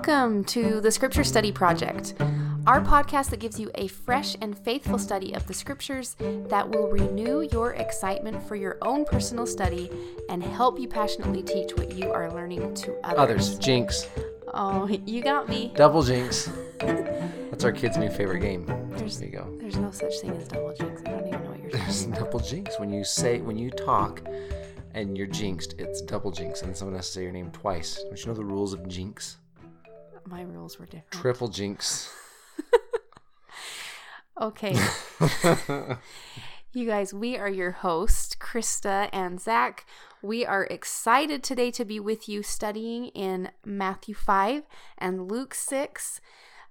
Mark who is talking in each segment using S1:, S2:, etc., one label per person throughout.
S1: Welcome to the Scripture Study Project, our podcast that gives you a fresh and faithful study of the Scriptures that will renew your excitement for your own personal study and help you passionately teach what you are learning to others.
S2: Others. Jinx.
S1: Oh, you got me.
S2: Double jinx. That's our kid's new favorite game.
S1: There's,
S2: There you go.
S1: there's no such thing as double jinx. I don't even know what you're
S2: There's
S1: talking about.
S2: double jinx. When you say, when you talk and you're jinxed, it's double jinx. And someone has to say your name twice. Don't you know the rules of jinx?
S1: My rules were different.
S2: Triple jinx.
S1: Okay. you guys, we are your hosts, Krista and Zach. We are excited today to be with you studying in Matthew 5 and Luke 6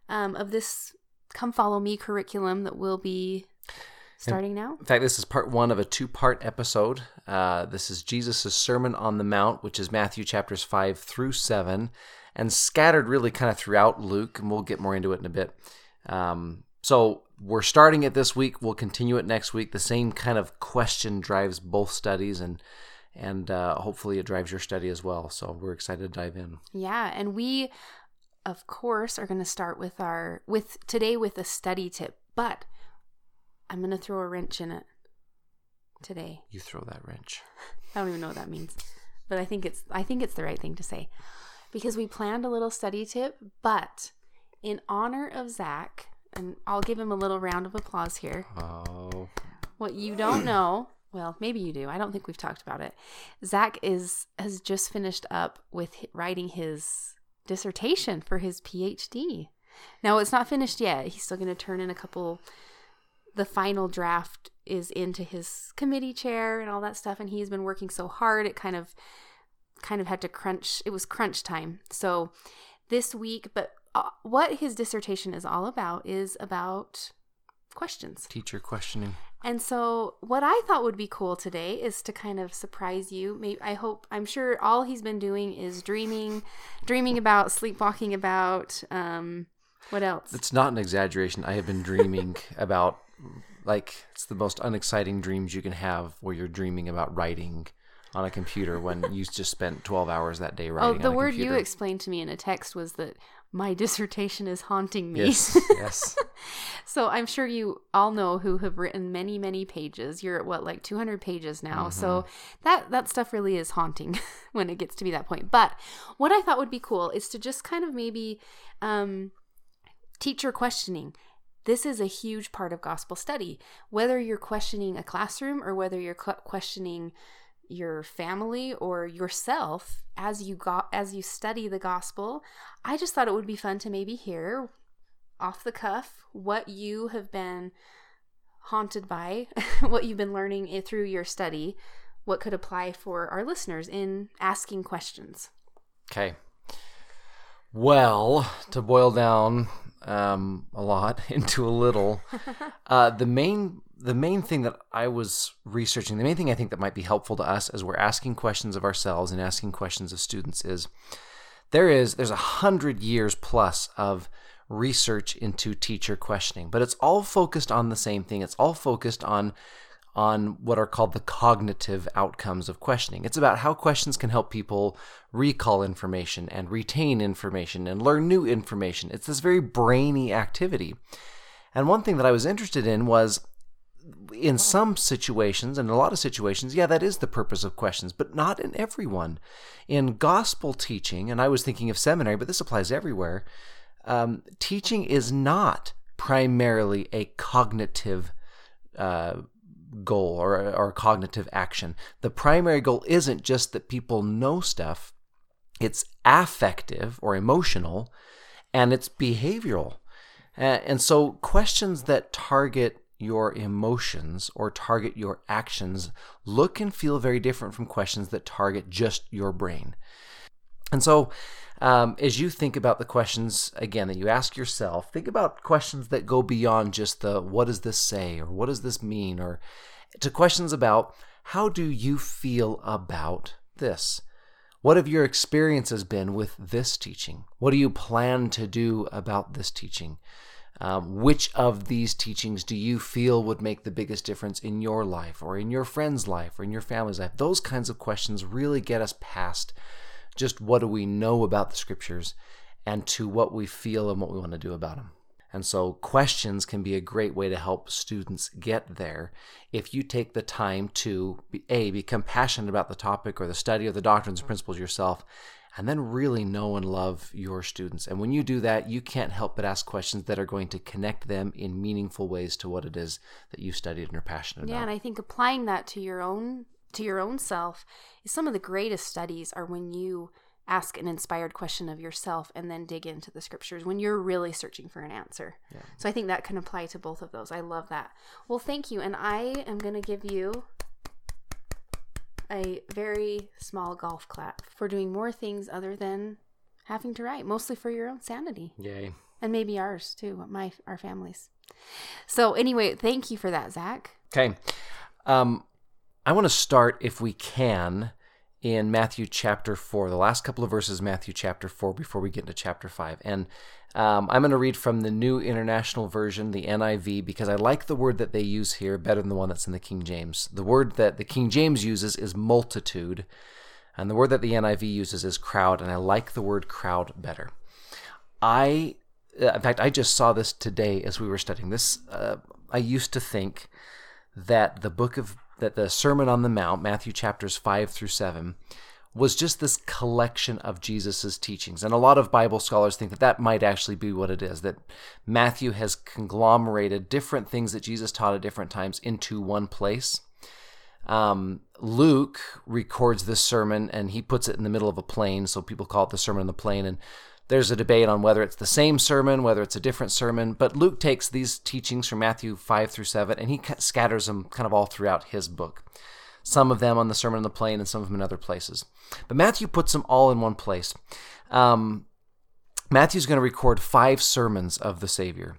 S1: um, of this Come Follow Me curriculum that will be starting now.
S2: In fact, this is part one of a two part episode. Uh, this is Jesus' Sermon on the Mount, which is Matthew chapters 5 through 7, and scattered really kind of throughout Luke, and we'll get more into it in a bit. Um, so we're starting it this week. We'll continue it next week. The same kind of question drives both studies, and and uh, hopefully it drives your study as well. So we're excited to dive in.
S1: Yeah, and we of course are going to start with our with today with a study tip, but I'm going to throw a wrench in it today.
S2: You throw that wrench.
S1: I don't even know what that means, but I think it's I think it's the right thing to say because we planned a little study tip, but in honor of Zach, and I'll give him a little round of applause here.
S2: Oh,
S1: What you don't know, well, maybe you do. I don't think we've talked about it. Zach is has just finished up with writing his dissertation for his PhD. Now it's not finished yet. He's still going to turn in a couple. The final draft is into his committee chair and all that stuff, and he's been working so hard. It kind of, kind of had to crunch. It was crunch time. So this week, but uh, what his dissertation is all about is about questions.
S2: teacher questioning.
S1: And so, what I thought would be cool today is to kind of surprise you. Maybe I hope I'm sure all he's been doing is dreaming, dreaming about, sleepwalking about. Um, what else?
S2: It's not an exaggeration. I have been dreaming about like it's the most unexciting dreams you can have where you're dreaming about writing on a computer when you just spent 12 hours that day writing.
S1: oh,
S2: writing
S1: the
S2: on a
S1: word you explained to me in a text was that my dissertation is haunting me.
S2: Yes, yes.
S1: so I'm sure you all know who have written many, many pages. You're at what, like 200 pages now. So
S2: Mm-hmm.
S1: that that stuff really is haunting when it gets to be that point. But what I thought would be cool is to just kind of maybe um, teacher questioning. This is a huge part of gospel study. Whether you're questioning a classroom or whether you're questioning your family or yourself as you got as you study the gospel, I just thought it would be fun to maybe hear off the cuff what you have been haunted by, what you've been learning through your study, what could apply for our listeners in asking questions.
S2: Okay. Well, to boil down um, a lot into a little, uh, the main the main thing that I was researching, the main thing I think that might be helpful to us as we're asking questions of ourselves and asking questions of students is there is there's a hundred years plus of research into teacher questioning, but it's all focused on the same thing. It's all focused on on what are called the cognitive outcomes of questioning. It's about how questions can help people recall information and retain information and learn new information. It's this very brainy activity. And one thing that I was interested in was in some situations and a lot of situations, yeah, that is the purpose of questions, but not in everyone. In gospel teaching, and I was thinking of seminary, but this applies everywhere, um, teaching is not primarily a cognitive uh, goal or, or cognitive action. The primary goal isn't just that people know stuff, it's affective or emotional, and it's behavioral. And so, questions that target your emotions or target your actions look and feel very different from questions that target just your brain. And so, um, as you think about the questions again that you ask yourself, think about questions that go beyond just the what does this say or what does this mean or to questions about how do you feel about this? What have your experiences been with this teaching? What do you plan to do about this teaching? Um, which of these teachings do you feel would make the biggest difference in your life or in your friend's life or in your family's life? Those kinds of questions really get us past just what do we know about the scriptures and to what we feel and what we want to do about them. And so, questions can be a great way to help students get there if you take the time to be, A, be compassionate about the topic or the study of the doctrines and principles yourself, and then really know and love your students. And when you do that, you can't help but ask questions that are going to connect them in meaningful ways to what it is that you studied and are passionate
S1: Yeah,
S2: about.
S1: Yeah, and I think applying that to your own to your own self is some of the greatest studies are when you ask an inspired question of yourself and then dig into the scriptures when you're really searching for an answer. Yeah. So I think that can apply to both of those. I love that. Well, thank you. And I am going to give you a very small golf clap for doing more things other than having to write, mostly for your own sanity
S2: Yay.
S1: and maybe ours too, my our families. So anyway, thank you for that, Zach.
S2: Okay. Um, I want to start, if we can, in Matthew chapter 4, the last couple of verses, Matthew chapter 4, before we get into chapter 5. And um, I'm going to read from the New International Version, the NIV, because I like the word that they use here better than the one that's in the King James. The word that the King James uses is multitude, and the word that the NIV uses is crowd, and I like the word crowd better. I, in fact, I just saw this today as we were studying this. Uh, I used to think that the book of that the Sermon on the Mount, Matthew chapters five through seven, was just this collection of Jesus's teachings, and a lot of Bible scholars think that that might actually be what it is. That Matthew has conglomerated different things that Jesus taught at different times into one place. Um, Luke records this sermon and he puts it in the middle of a plain, so people call it the Sermon on the Plain. And there's a debate on whether it's the same sermon, whether it's a different sermon. But Luke takes these teachings from Matthew 5 through 7 and he scatters them kind of all throughout his book. Some of them on the Sermon on the Plain and some of them in other places. But Matthew puts them all in one place. Um, Matthew's going to record five sermons of the Savior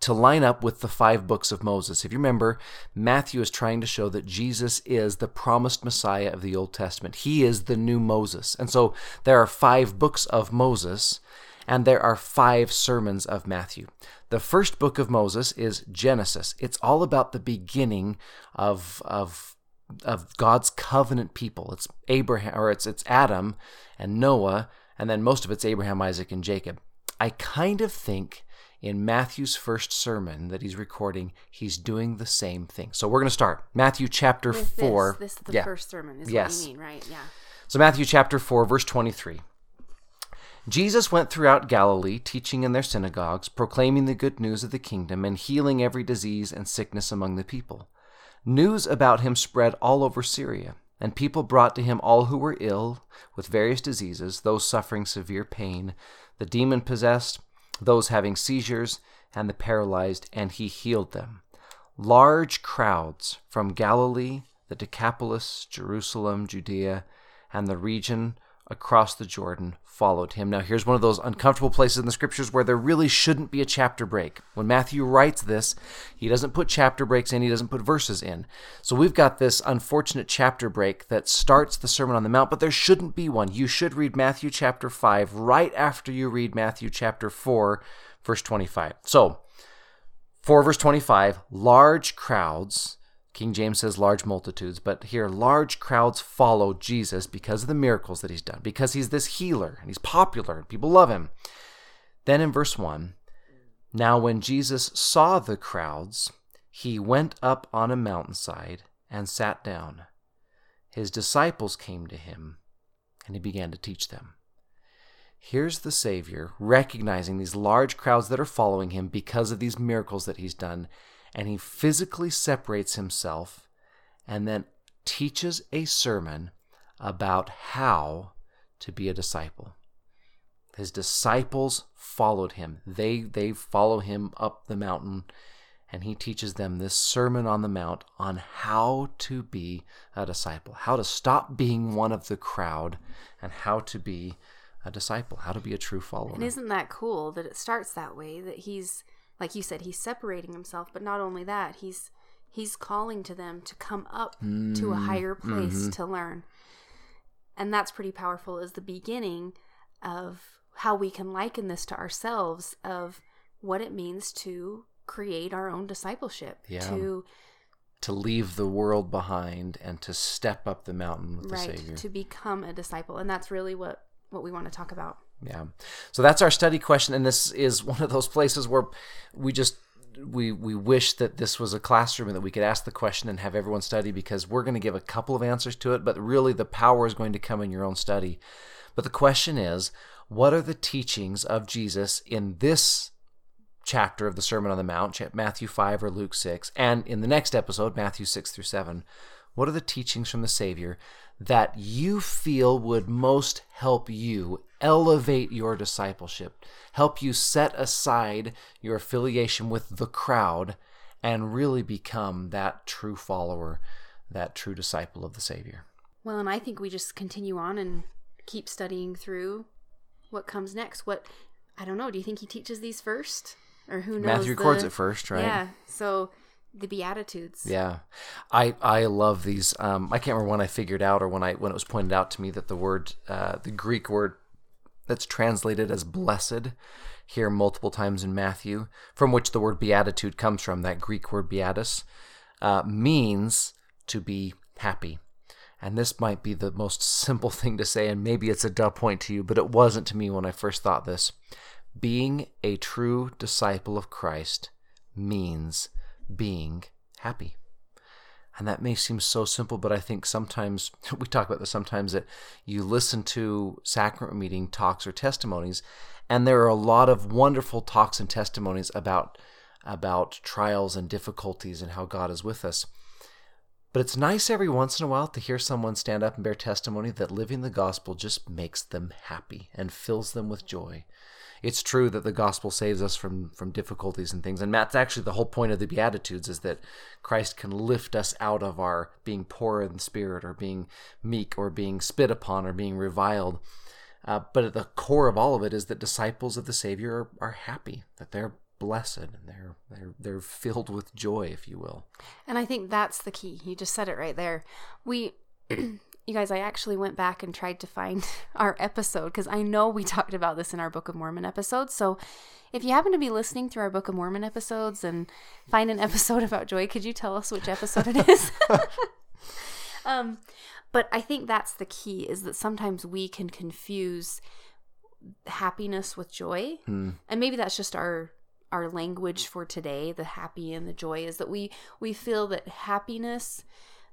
S2: to line up with the five books of Moses. If you remember, Matthew is trying to show that Jesus is the promised Messiah of the Old Testament. He is the new Moses. And so there are five books of Moses, and there are five sermons of Matthew. The first book of Moses is Genesis. It's all about the beginning of, of, of God's covenant people. It's Abraham, or it's, it's Adam and Noah, and then most of it's Abraham, Isaac, and Jacob. I kind of think in Matthew's first sermon that he's recording, he's doing the same thing. So we're going to start Matthew chapter
S1: With
S2: 4.
S1: This, this is the
S2: Yeah.
S1: first sermon, is
S2: Yes.
S1: what you mean, right? Yeah.
S2: So Matthew chapter 4, verse 23. Jesus went throughout Galilee, teaching in their synagogues, proclaiming the good news of the kingdom, and healing every disease and sickness among the people. News about him spread all over Syria, and people brought to him all who were ill with various diseases, those suffering severe pain, the demon possessed, those having seizures, and the paralyzed, and he healed them. Large crowds from Galilee, the Decapolis, Jerusalem, Judea, and the region across the Jordan followed him. Now, here's one of those uncomfortable places in the scriptures where there really shouldn't be a chapter break. When Matthew writes this, he doesn't put chapter breaks in, he doesn't put verses in. So we've got this unfortunate chapter break that starts the Sermon on the Mount, but there shouldn't be one. You should read Matthew chapter 5 right after you read Matthew chapter 4, verse 25. So, 4 verse 25 large crowds king james says large multitudes but here large crowds follow jesus because of the miracles that he's done because he's this healer and he's popular and people love him. Then in verse 1 now when jesus saw the crowds he went up on a mountainside and sat down. His disciples came to him and he began to teach them. Here's the Savior recognizing these large crowds that are following him because of these miracles that he's done, and he physically separates himself and then teaches a sermon about how to be a disciple. His disciples followed him. They they follow him up the mountain and he teaches them this sermon on the mount on how to be a disciple, how to stop being one of the crowd and how to be a disciple, how to be a true follower.
S1: And isn't that cool that it starts that way? That he's, like you said, he's separating himself, but not only that, he's he's calling to them to come up to a mm, higher place mm-hmm. to learn. And that's pretty powerful as the beginning of how we can liken this to ourselves of what it means to create our own discipleship.
S2: Yeah.
S1: To
S2: to leave the world behind and to step up the mountain with
S1: right
S2: the Savior.
S1: to become a disciple. And that's really what what we want to talk about.
S2: Yeah. So that's our study question, and this is one of those places where we just we we wish that this was a classroom and that we could ask the question and have everyone study because we're going to give a couple of answers to it, but really the power is going to come in your own study. But the question is, what are the teachings of Jesus in this chapter of the Sermon on the Mount, Matthew 5 or Luke 6, and in the next episode, Matthew 6 through 7? What are the teachings from the Savior that you feel would most help you elevate your discipleship, help you set aside your affiliation with the crowd, and really become that true follower, that true disciple of the Savior?
S1: Well, and I think we just continue on and keep studying through what comes next. What I don't know. Do you think he teaches these first, or who knows?
S2: Matthew records the, it first, right?
S1: Yeah. So the beatitudes
S2: yeah i i love these um i can't remember when i figured out or when i when it was pointed out to me that the word uh the greek word that's translated as blessed here multiple times in matthew from which the word beatitude comes from that greek word beatus uh, means to be happy and this might be the most simple thing to say and maybe it's a duh point to you but it wasn't to me when i first thought this being a true disciple of christ means being happy. And that may seem so simple, but I think sometimes we talk about this sometimes that you listen to sacrament meeting talks or testimonies, and there are a lot of wonderful talks and testimonies about about trials and difficulties and how God is with us. But it's nice every once in a while to hear someone stand up and bear testimony that living the gospel just makes them happy and fills them with joy it's true that the gospel saves us from from difficulties and things. And that's actually the whole point of the beatitudes is that christ can lift us out of our being poor in spirit or being meek or being spit upon or being reviled. Uh, but at the core of all of it is that disciples of the savior are, are happy that they're blessed and they're they're they're filled with joy if you will.
S1: And i think that's the key. You just said it right there. We you guys, I actually went back and tried to find our episode because I know we talked about this in our Book of Mormon episode. So if you happen to be listening through our Book of Mormon episodes and find an episode about joy, could you tell us which episode it is? um, but I think that's the key is that sometimes we can confuse happiness with joy. Mm. And maybe that's just our our language for today, the happy and the joy is that we we feel that happiness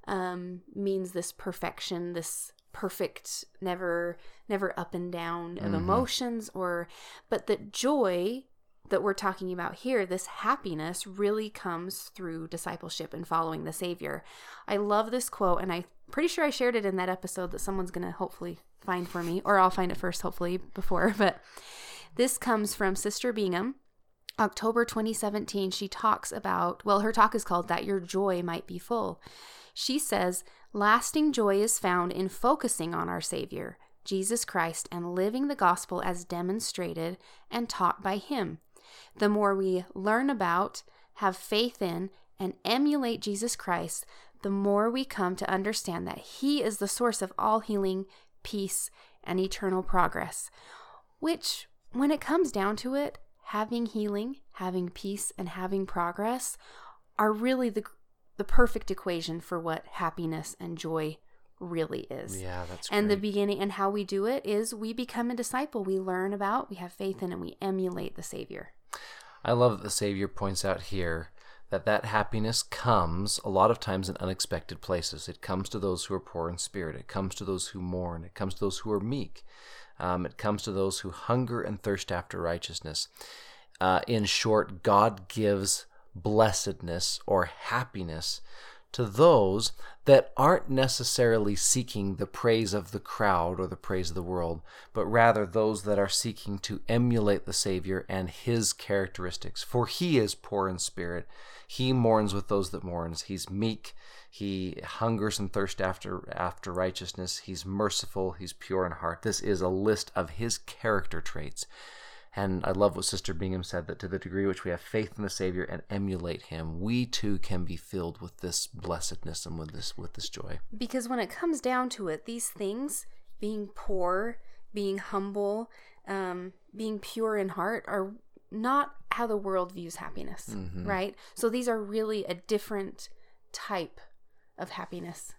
S1: um, means this perfection, this perfect, never never up and down of mm-hmm. emotions, or but that joy that we're talking about here, this happiness really comes through discipleship and following the Savior. I love this quote, and I'm pretty sure I shared it in that episode that someone's going to hopefully find for me, or I'll find it first, hopefully, before. But this comes from Sister Bingham. October 2017, she talks about, well, her talk is called That Your Joy Might Be Full. She says, lasting joy is found in focusing on our Savior, Jesus Christ, and living the gospel as demonstrated and taught by Him. The more we learn about, have faith in, and emulate Jesus Christ, the more we come to understand that He is the source of all healing, peace, and eternal progress. Which, when it comes down to it, having healing, having peace, and having progress are really the the perfect equation for what happiness and joy really is.
S2: Yeah, that's
S1: And the beginning and how we do it is we become a disciple. We learn about, we have faith in, and we emulate the Savior.
S2: I love that the Savior points out here that that happiness comes a lot of times in unexpected places. It comes to those who are poor in spirit. It comes to those who mourn. It comes to those who are meek. Um, it comes to those who hunger and thirst after righteousness. Uh, in short, God gives blessedness or happiness to those that aren't necessarily seeking the praise of the crowd or the praise of the world, but rather those that are seeking to emulate the Savior and his characteristics. For he is poor in spirit. He mourns with those that mourns. He's meek. He hungers and thirsts after after righteousness. He's merciful. He's pure in heart. This is a list of his character traits. And I love what Sister Bingham said that to the degree which we have faith in the Savior and emulate Him, we too can be filled with this blessedness and with this with this joy.
S1: Because when it comes down to it, these things, being poor, being humble, um, being pure in heart, are not how the world views happiness, mm-hmm. right? So these are really a different type of happiness,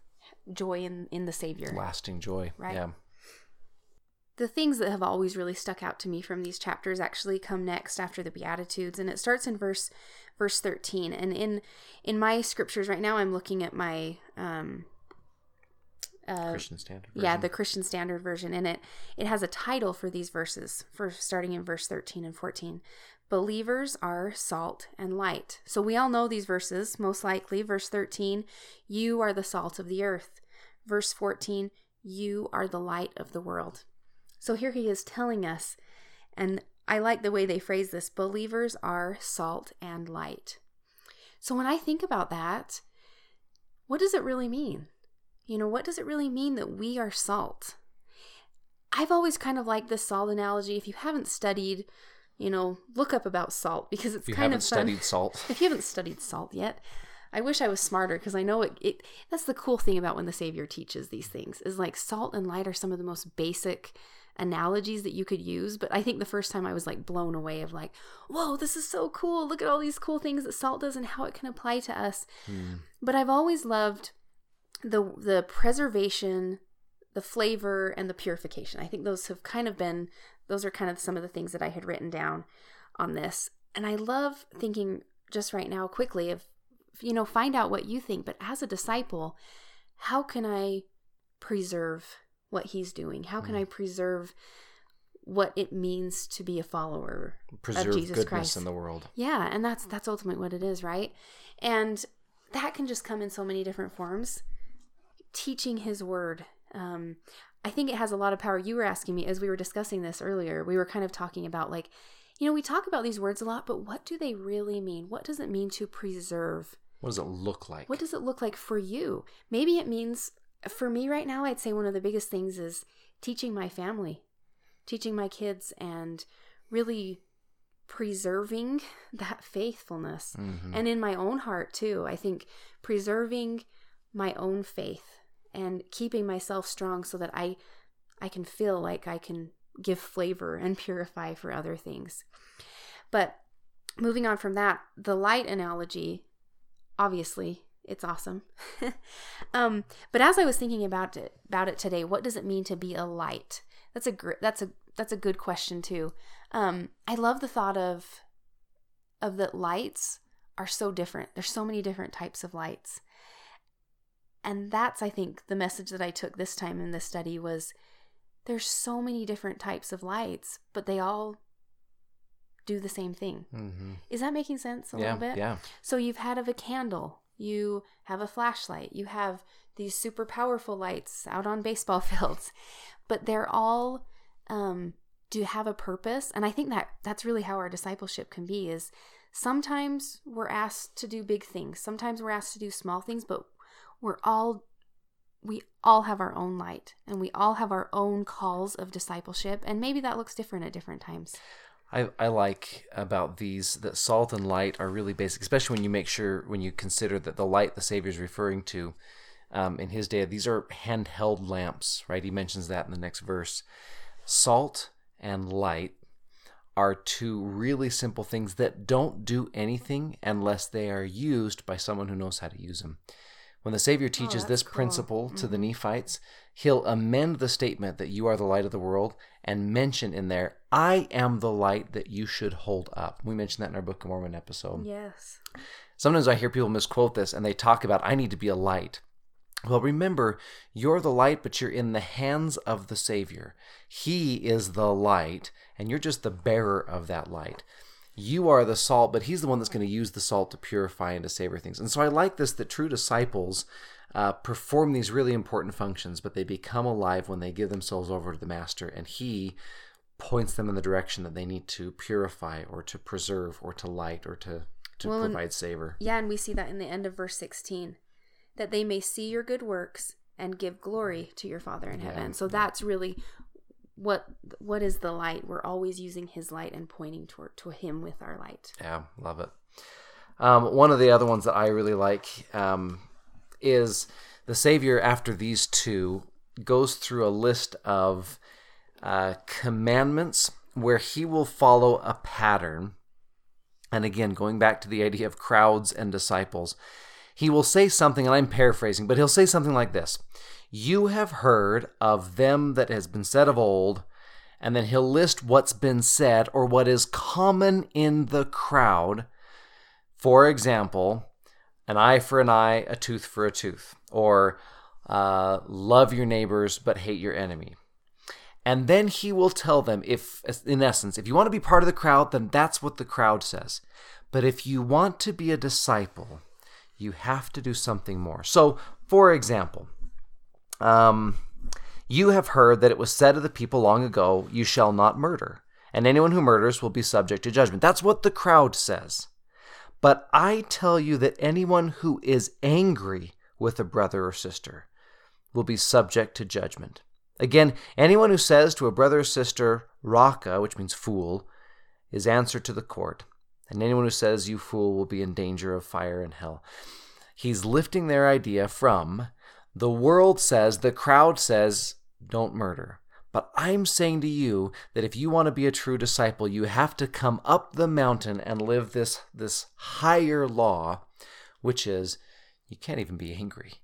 S1: joy in in the Savior,
S2: lasting joy, right? Yeah.
S1: the things that have always really stuck out to me from these chapters actually come next after the beatitudes and it starts in verse verse 13 and in in my scriptures right now i'm looking at my um
S2: uh, Christian Standard.
S1: Version. Yeah, the Christian Standard version, and it it has a title for these verses, for starting in verse thirteen and fourteen. Believers are salt and light. So we all know these verses, most likely. Verse 13, you are the salt of the earth. Verse 14, you are the light of the world. So here he is telling us, and I like the way they phrase this believers are salt and light. So when I think about that, what does it really mean? You know, what does it really mean that we are salt? I've always kind of liked this salt analogy. If you haven't studied, you know, look up about salt because it's kind of
S2: fun. studied salt.
S1: If you haven't studied salt yet, I wish I was smarter because I know it, it. That's the cool thing about when the Savior teaches these things is like salt and light are some of the most basic analogies that you could use. But I think the first time I was like blown away of like, whoa, this is so cool. Look at all these cool things that salt does and how it can apply to us. Hmm. But I've always loved the the preservation, the flavor, and the purification. I think those have kind of been those are kind of some of the things that I had written down on this. And I love thinking just right now quickly of you know, find out what you think, but as a disciple, how can I preserve what he's doing? How can mm. I preserve what it means to be a follower
S2: preserve
S1: of Jesus
S2: goodness
S1: Christ
S2: in the world?
S1: Yeah, and that's that's ultimately what it is, right? And that can just come in so many different forms teaching his word. Um, I think it has a lot of power. You were asking me as we were discussing this earlier, we were kind of talking about like, you know, we talk about these words a lot, but what do they really mean? What does it mean to preserve?
S2: What does it look like?
S1: What does it look like for you? Maybe it means, for me right now, I'd say one of the biggest things is teaching my family, teaching my kids, and really preserving that faithfulness. Mm-hmm. And in my own heart, too. I think preserving my own faith and keeping myself strong so that I I can feel like I can give flavor and purify for other things. But moving on from that, the light analogy, obviously, it's awesome. um, but as I was thinking about it about it today, what does it mean to be a light? That's a gr- that's a that's a good question too. Um, I love the thought of of that lights are so different. There's so many different types of lights. And that's, I think, the message that I took this time in this study was there's so many different types of lights, but they all do the same thing. Mm-hmm. Is that making sense a
S2: yeah,
S1: little bit?
S2: Yeah.
S1: So you've had of a candle, you have a flashlight, you have these super powerful lights out on baseball fields, but they're all um, do have a purpose. And I think that that's really how our discipleship can be. Is sometimes we're asked to do big things, sometimes we're asked to do small things, but we're all we all have our own light and we all have our own calls of discipleship and maybe that looks different at different times.
S2: I, I like about these that salt and light are really basic especially when you make sure when you consider that the light the savior is referring to um, in his day these are handheld lamps right? He mentions that in the next verse. Salt and light are two really simple things that don't do anything unless they are used by someone who knows how to use them when the Savior oh, teaches oh, this cool. principle to mm-hmm. the Nephites, he'll amend the statement that you are the light of the world and mention in there, I am the light that you should hold up. We mentioned that in our Book of Mormon episode.
S1: Yes.
S2: Sometimes I hear people misquote this and they talk about, I need to be a light. Well, remember, you're the light, but you're in the hands of the Savior. He is the light, and you're just the bearer of that light you are the salt, but he's the one that's going to use the salt to purify and to savor things. And so I like this that true disciples uh, perform these really important functions, but they become alive when they give themselves over to the master, and he points them in the direction that they need to purify or to preserve or to light or to, to well, provide savor.
S1: Yeah, and we see that in the end of verse 16 that they may see your good works and give glory to your Father in heaven. Yeah. So that's really what what is the light? We're always using his light and pointing toward to him with our light.
S2: Yeah love it. Um, one of the other ones that i really like um, is the savior after these two goes through a list of uh, commandments where he will follow a pattern. And again going back to the idea of crowds and disciples he will say something and i'm paraphrasing but he'll say something like this you have heard of them that has been said of old, and then he'll list what's been said or what is common in the crowd. For example, an eye for an eye, a tooth for a tooth, or uh, love your neighbors but hate your enemy. And then he will tell them if, in essence, if you want to be part of the crowd, then that's what the crowd says. But if you want to be a disciple, you have to do something more. So, for example, um, you have heard that it was said of the people long ago, You shall not murder, and anyone who murders will be subject to judgment. That's what the crowd says. But I tell you that anyone who is angry with a brother or sister will be subject to judgment. Again, anyone who says to a brother or sister, Raca, which means fool, is answered to the court. And anyone who says, You fool, will be in danger of fire and hell. He's lifting their idea from the world says, the crowd says, don't murder. But I'm saying to you that if you want to be a true disciple, you have to come up the mountain and live this, this higher law, which is you can't even be angry.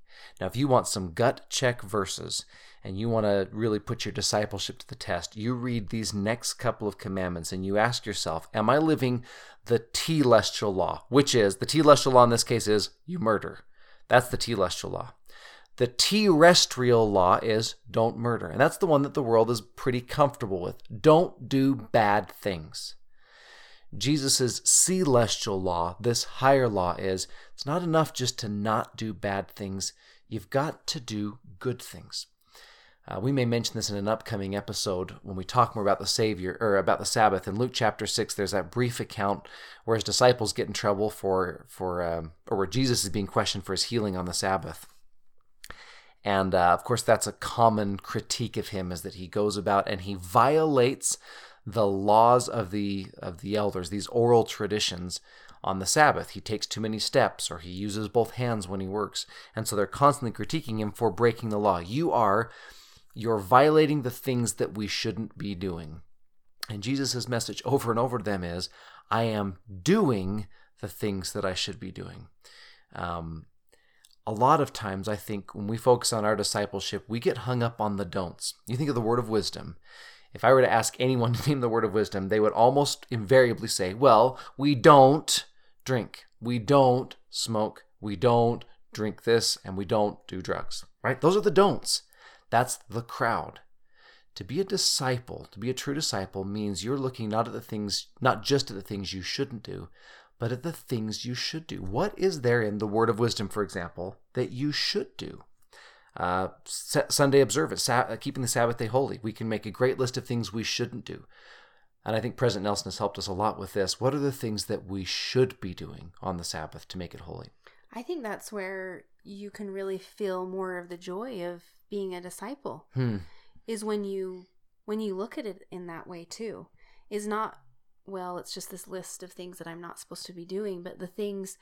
S2: Now, if you want some gut check verses and you want to really put your discipleship to the test, you read these next couple of commandments and you ask yourself, Am I living the telestial law? Which is the telestial law in this case is you murder. That's the telestial law. The terrestrial law is don't murder. And that's the one that the world is pretty comfortable with. Don't do bad things. Jesus' celestial law, this higher law, is it's not enough just to not do bad things. You've got to do good things. Uh, we may mention this in an upcoming episode when we talk more about the Savior or about the Sabbath. In Luke chapter six, there's that brief account where his disciples get in trouble for for um, or where Jesus is being questioned for his healing on the Sabbath. And uh, of course, that's a common critique of him is that he goes about and he violates the laws of the of the elders, these oral traditions on the Sabbath. He takes too many steps or he uses both hands when he works. And so they're constantly critiquing him for breaking the law. You are you're violating the things that we shouldn't be doing. And Jesus' message over and over to them is, I am doing the things that I should be doing. Um, a lot of times, I think when we focus on our discipleship, we get hung up on the don'ts. You think of the word of wisdom. If I were to ask anyone to name the word of wisdom, they would almost invariably say, Well, we don't drink, we don't smoke, we don't drink this, and we don't do drugs, right? Those are the don'ts. That's the crowd. To be a disciple, to be a true disciple, means you're looking not at the things, not just at the things you shouldn't do, but at the things you should do. What is there in the word of wisdom, for example, that you should do? Uh, Sunday observance, sa- keeping the Sabbath day holy. We can make a great list of things we shouldn't do. And I think President Nelson has helped us a lot with this. What are the things that we should be doing on the Sabbath to make it holy?
S1: I think that's where you can really feel more of the joy of being a disciple.
S2: Hmm.
S1: Is when you when you look at it in that way too. Is not well, it's just this list of things that I'm not supposed to be doing, but the things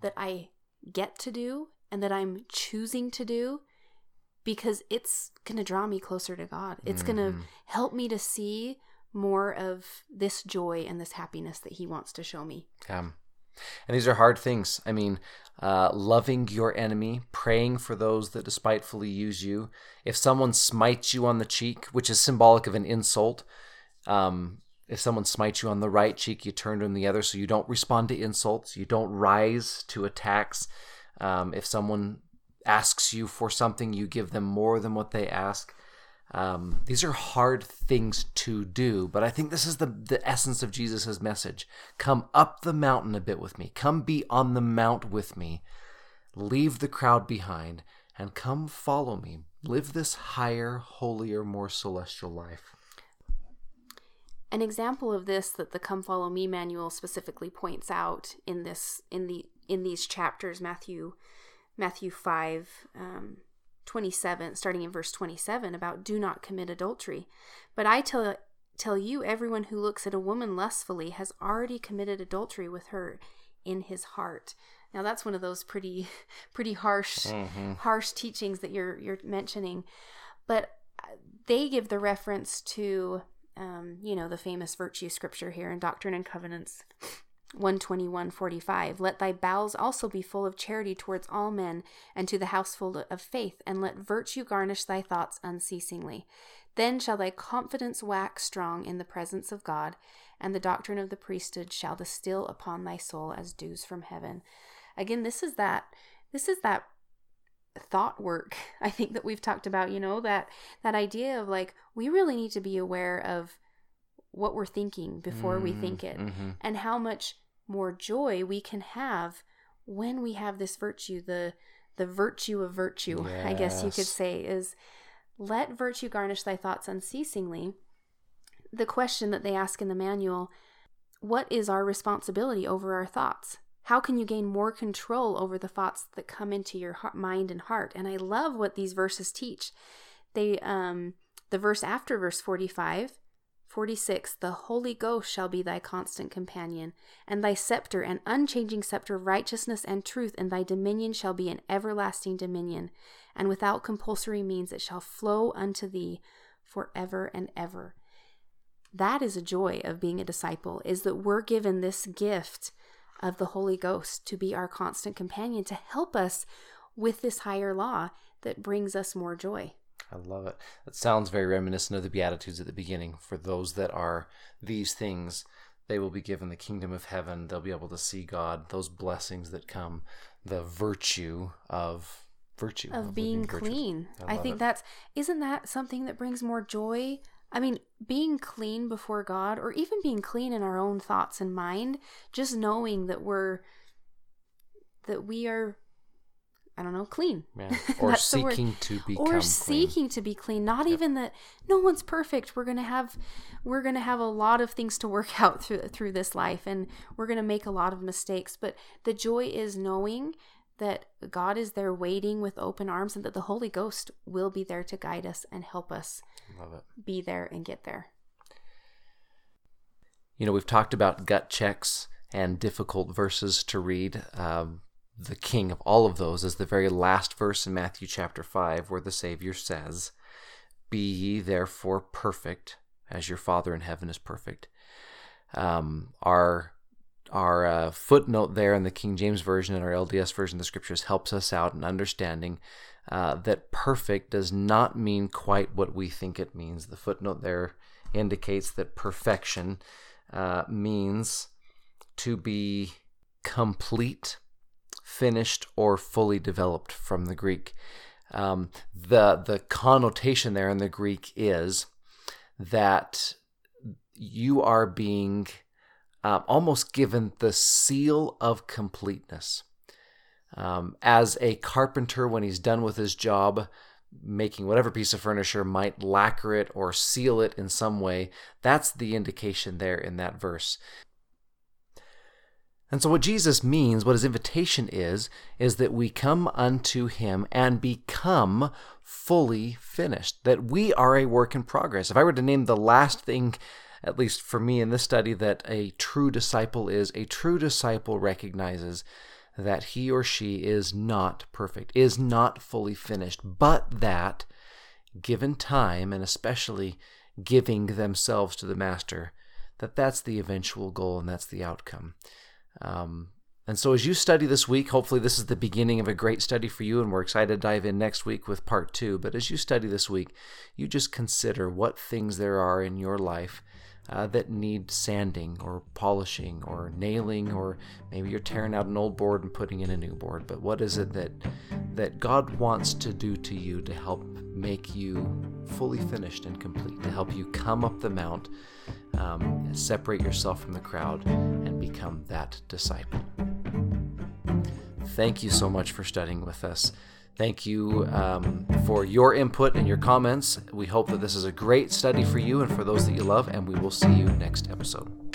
S1: that I get to do and that I'm choosing to do because it's going to draw me closer to God. It's mm-hmm. going to help me to see more of this joy and this happiness that He wants to show me.
S2: Yeah. And these are hard things. I mean, uh, loving your enemy, praying for those that despitefully use you. If someone smites you on the cheek, which is symbolic of an insult, um, if someone smites you on the right cheek, you turn to the other so you don't respond to insults. You don't rise to attacks. Um, if someone asks you for something, you give them more than what they ask. Um, these are hard things to do, but I think this is the, the essence of Jesus' message. Come up the mountain a bit with me. Come be on the mount with me. Leave the crowd behind and come follow me. Live this higher, holier, more celestial life.
S1: An example of this that the Come Follow Me manual specifically points out in this in the in these chapters, Matthew Matthew five, um, 27, starting in verse 27, about do not commit adultery. But I tell tell you, everyone who looks at a woman lustfully has already committed adultery with her in his heart. Now that's one of those pretty pretty harsh mm-hmm. harsh teachings that you're you're mentioning. But they give the reference to um, you know, the famous virtue scripture here in Doctrine and Covenants 121:45 Let thy bowels also be full of charity towards all men and to the household of faith and let virtue garnish thy thoughts unceasingly. Then shall thy confidence wax strong in the presence of God and the doctrine of the priesthood shall distill upon thy soul as dews from heaven. Again this is that this is that thought work i think that we've talked about you know that that idea of like we really need to be aware of what we're thinking before mm, we think it mm-hmm. and how much more joy we can have when we have this virtue the the virtue of virtue yes. i guess you could say is let virtue garnish thy thoughts unceasingly the question that they ask in the manual what is our responsibility over our thoughts how can you gain more control over the thoughts that come into your heart, mind and heart and i love what these verses teach they um the verse after verse 45 46 The Holy Ghost shall be thy constant companion, and thy scepter, an unchanging scepter of righteousness and truth, and thy dominion shall be an everlasting dominion, and without compulsory means it shall flow unto thee for ever and ever. That is a joy of being a disciple, is that we're given this gift of the Holy Ghost to be our constant companion, to help us with this higher law that brings us more joy.
S2: I love it. It sounds very reminiscent of the Beatitudes at the beginning. For those that are these things, they will be given the kingdom of heaven. They'll be able to see God, those blessings that come, the virtue of virtue
S1: of, of being clean. I, I think it. that's isn't that something that brings more joy? I mean, being clean before God or even being clean in our own thoughts and mind, just knowing that we're that we are I don't know, clean.
S2: Yeah. Or seeking to clean,
S1: or seeking clean. to be clean. Not yep. even that no one's perfect. We're gonna have we're gonna have a lot of things to work out through through this life, and we're gonna make a lot of mistakes. But the joy is knowing that God is there waiting with open arms, and that the Holy Ghost will be there to guide us and help us be there and get there.
S2: You know, we've talked about gut checks and difficult verses to read. Um, the king of all of those is the very last verse in Matthew chapter 5, where the Savior says, Be ye therefore perfect, as your Father in heaven is perfect. Um, our our uh, footnote there in the King James Version and our LDS version of the scriptures helps us out in understanding uh, that perfect does not mean quite what we think it means. The footnote there indicates that perfection uh, means to be complete finished or fully developed from the Greek. Um, the the connotation there in the Greek is that you are being um, almost given the seal of completeness. Um, as a carpenter, when he's done with his job, making whatever piece of furniture might lacquer it or seal it in some way, that's the indication there in that verse. And so, what Jesus means, what his invitation is, is that we come unto him and become fully finished, that we are a work in progress. If I were to name the last thing, at least for me in this study, that a true disciple is, a true disciple recognizes that he or she is not perfect, is not fully finished, but that given time, and especially giving themselves to the Master, that that's the eventual goal and that's the outcome. Um, and so, as you study this week, hopefully, this is the beginning of a great study for you, and we're excited to dive in next week with part two. But as you study this week, you just consider what things there are in your life uh, that need sanding or polishing or nailing, or maybe you're tearing out an old board and putting in a new board. But what is it that that God wants to do to you to help make you fully finished and complete, to help you come up the mount, um, separate yourself from the crowd, and become that disciple? Thank you so much for studying with us. Thank you um, for your input and your comments. We hope that this is a great study for you and for those that you love, and we will see you next episode.